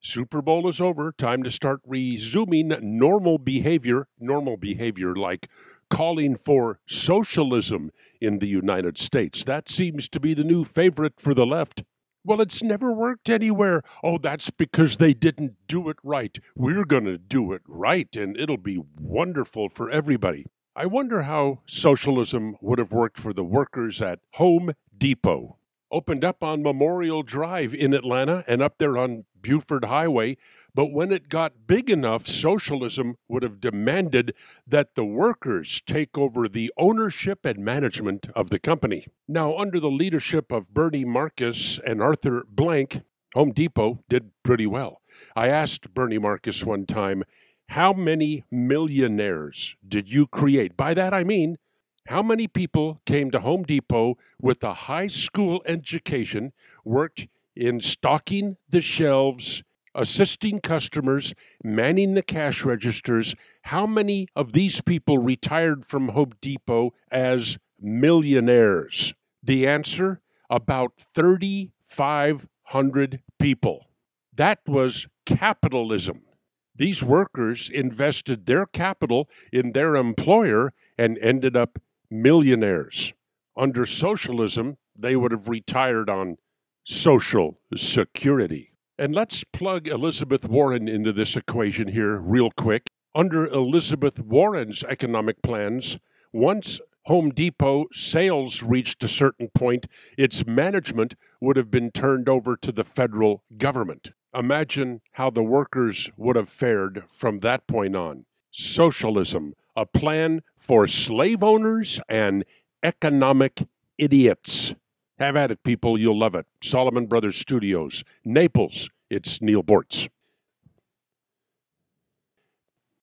Super Bowl is over. Time to start resuming normal behavior. Normal behavior like calling for socialism in the United States. That seems to be the new favorite for the left. Well, it's never worked anywhere. Oh, that's because they didn't do it right. We're going to do it right, and it'll be wonderful for everybody. I wonder how socialism would have worked for the workers at Home Depot. Opened up on Memorial Drive in Atlanta and up there on Buford Highway, but when it got big enough, socialism would have demanded that the workers take over the ownership and management of the company. Now, under the leadership of Bernie Marcus and Arthur Blank, Home Depot did pretty well. I asked Bernie Marcus one time, How many millionaires did you create? By that I mean, how many people came to Home Depot with a high school education, worked in stocking the shelves, assisting customers, manning the cash registers. How many of these people retired from Home Depot as millionaires? The answer about 3,500 people. That was capitalism. These workers invested their capital in their employer and ended up millionaires. Under socialism, they would have retired on Social Security. And let's plug Elizabeth Warren into this equation here, real quick. Under Elizabeth Warren's economic plans, once Home Depot sales reached a certain point, its management would have been turned over to the federal government. Imagine how the workers would have fared from that point on. Socialism, a plan for slave owners and economic idiots. Have at it, people. You'll love it. Solomon Brothers Studios, Naples. It's Neal Boortz.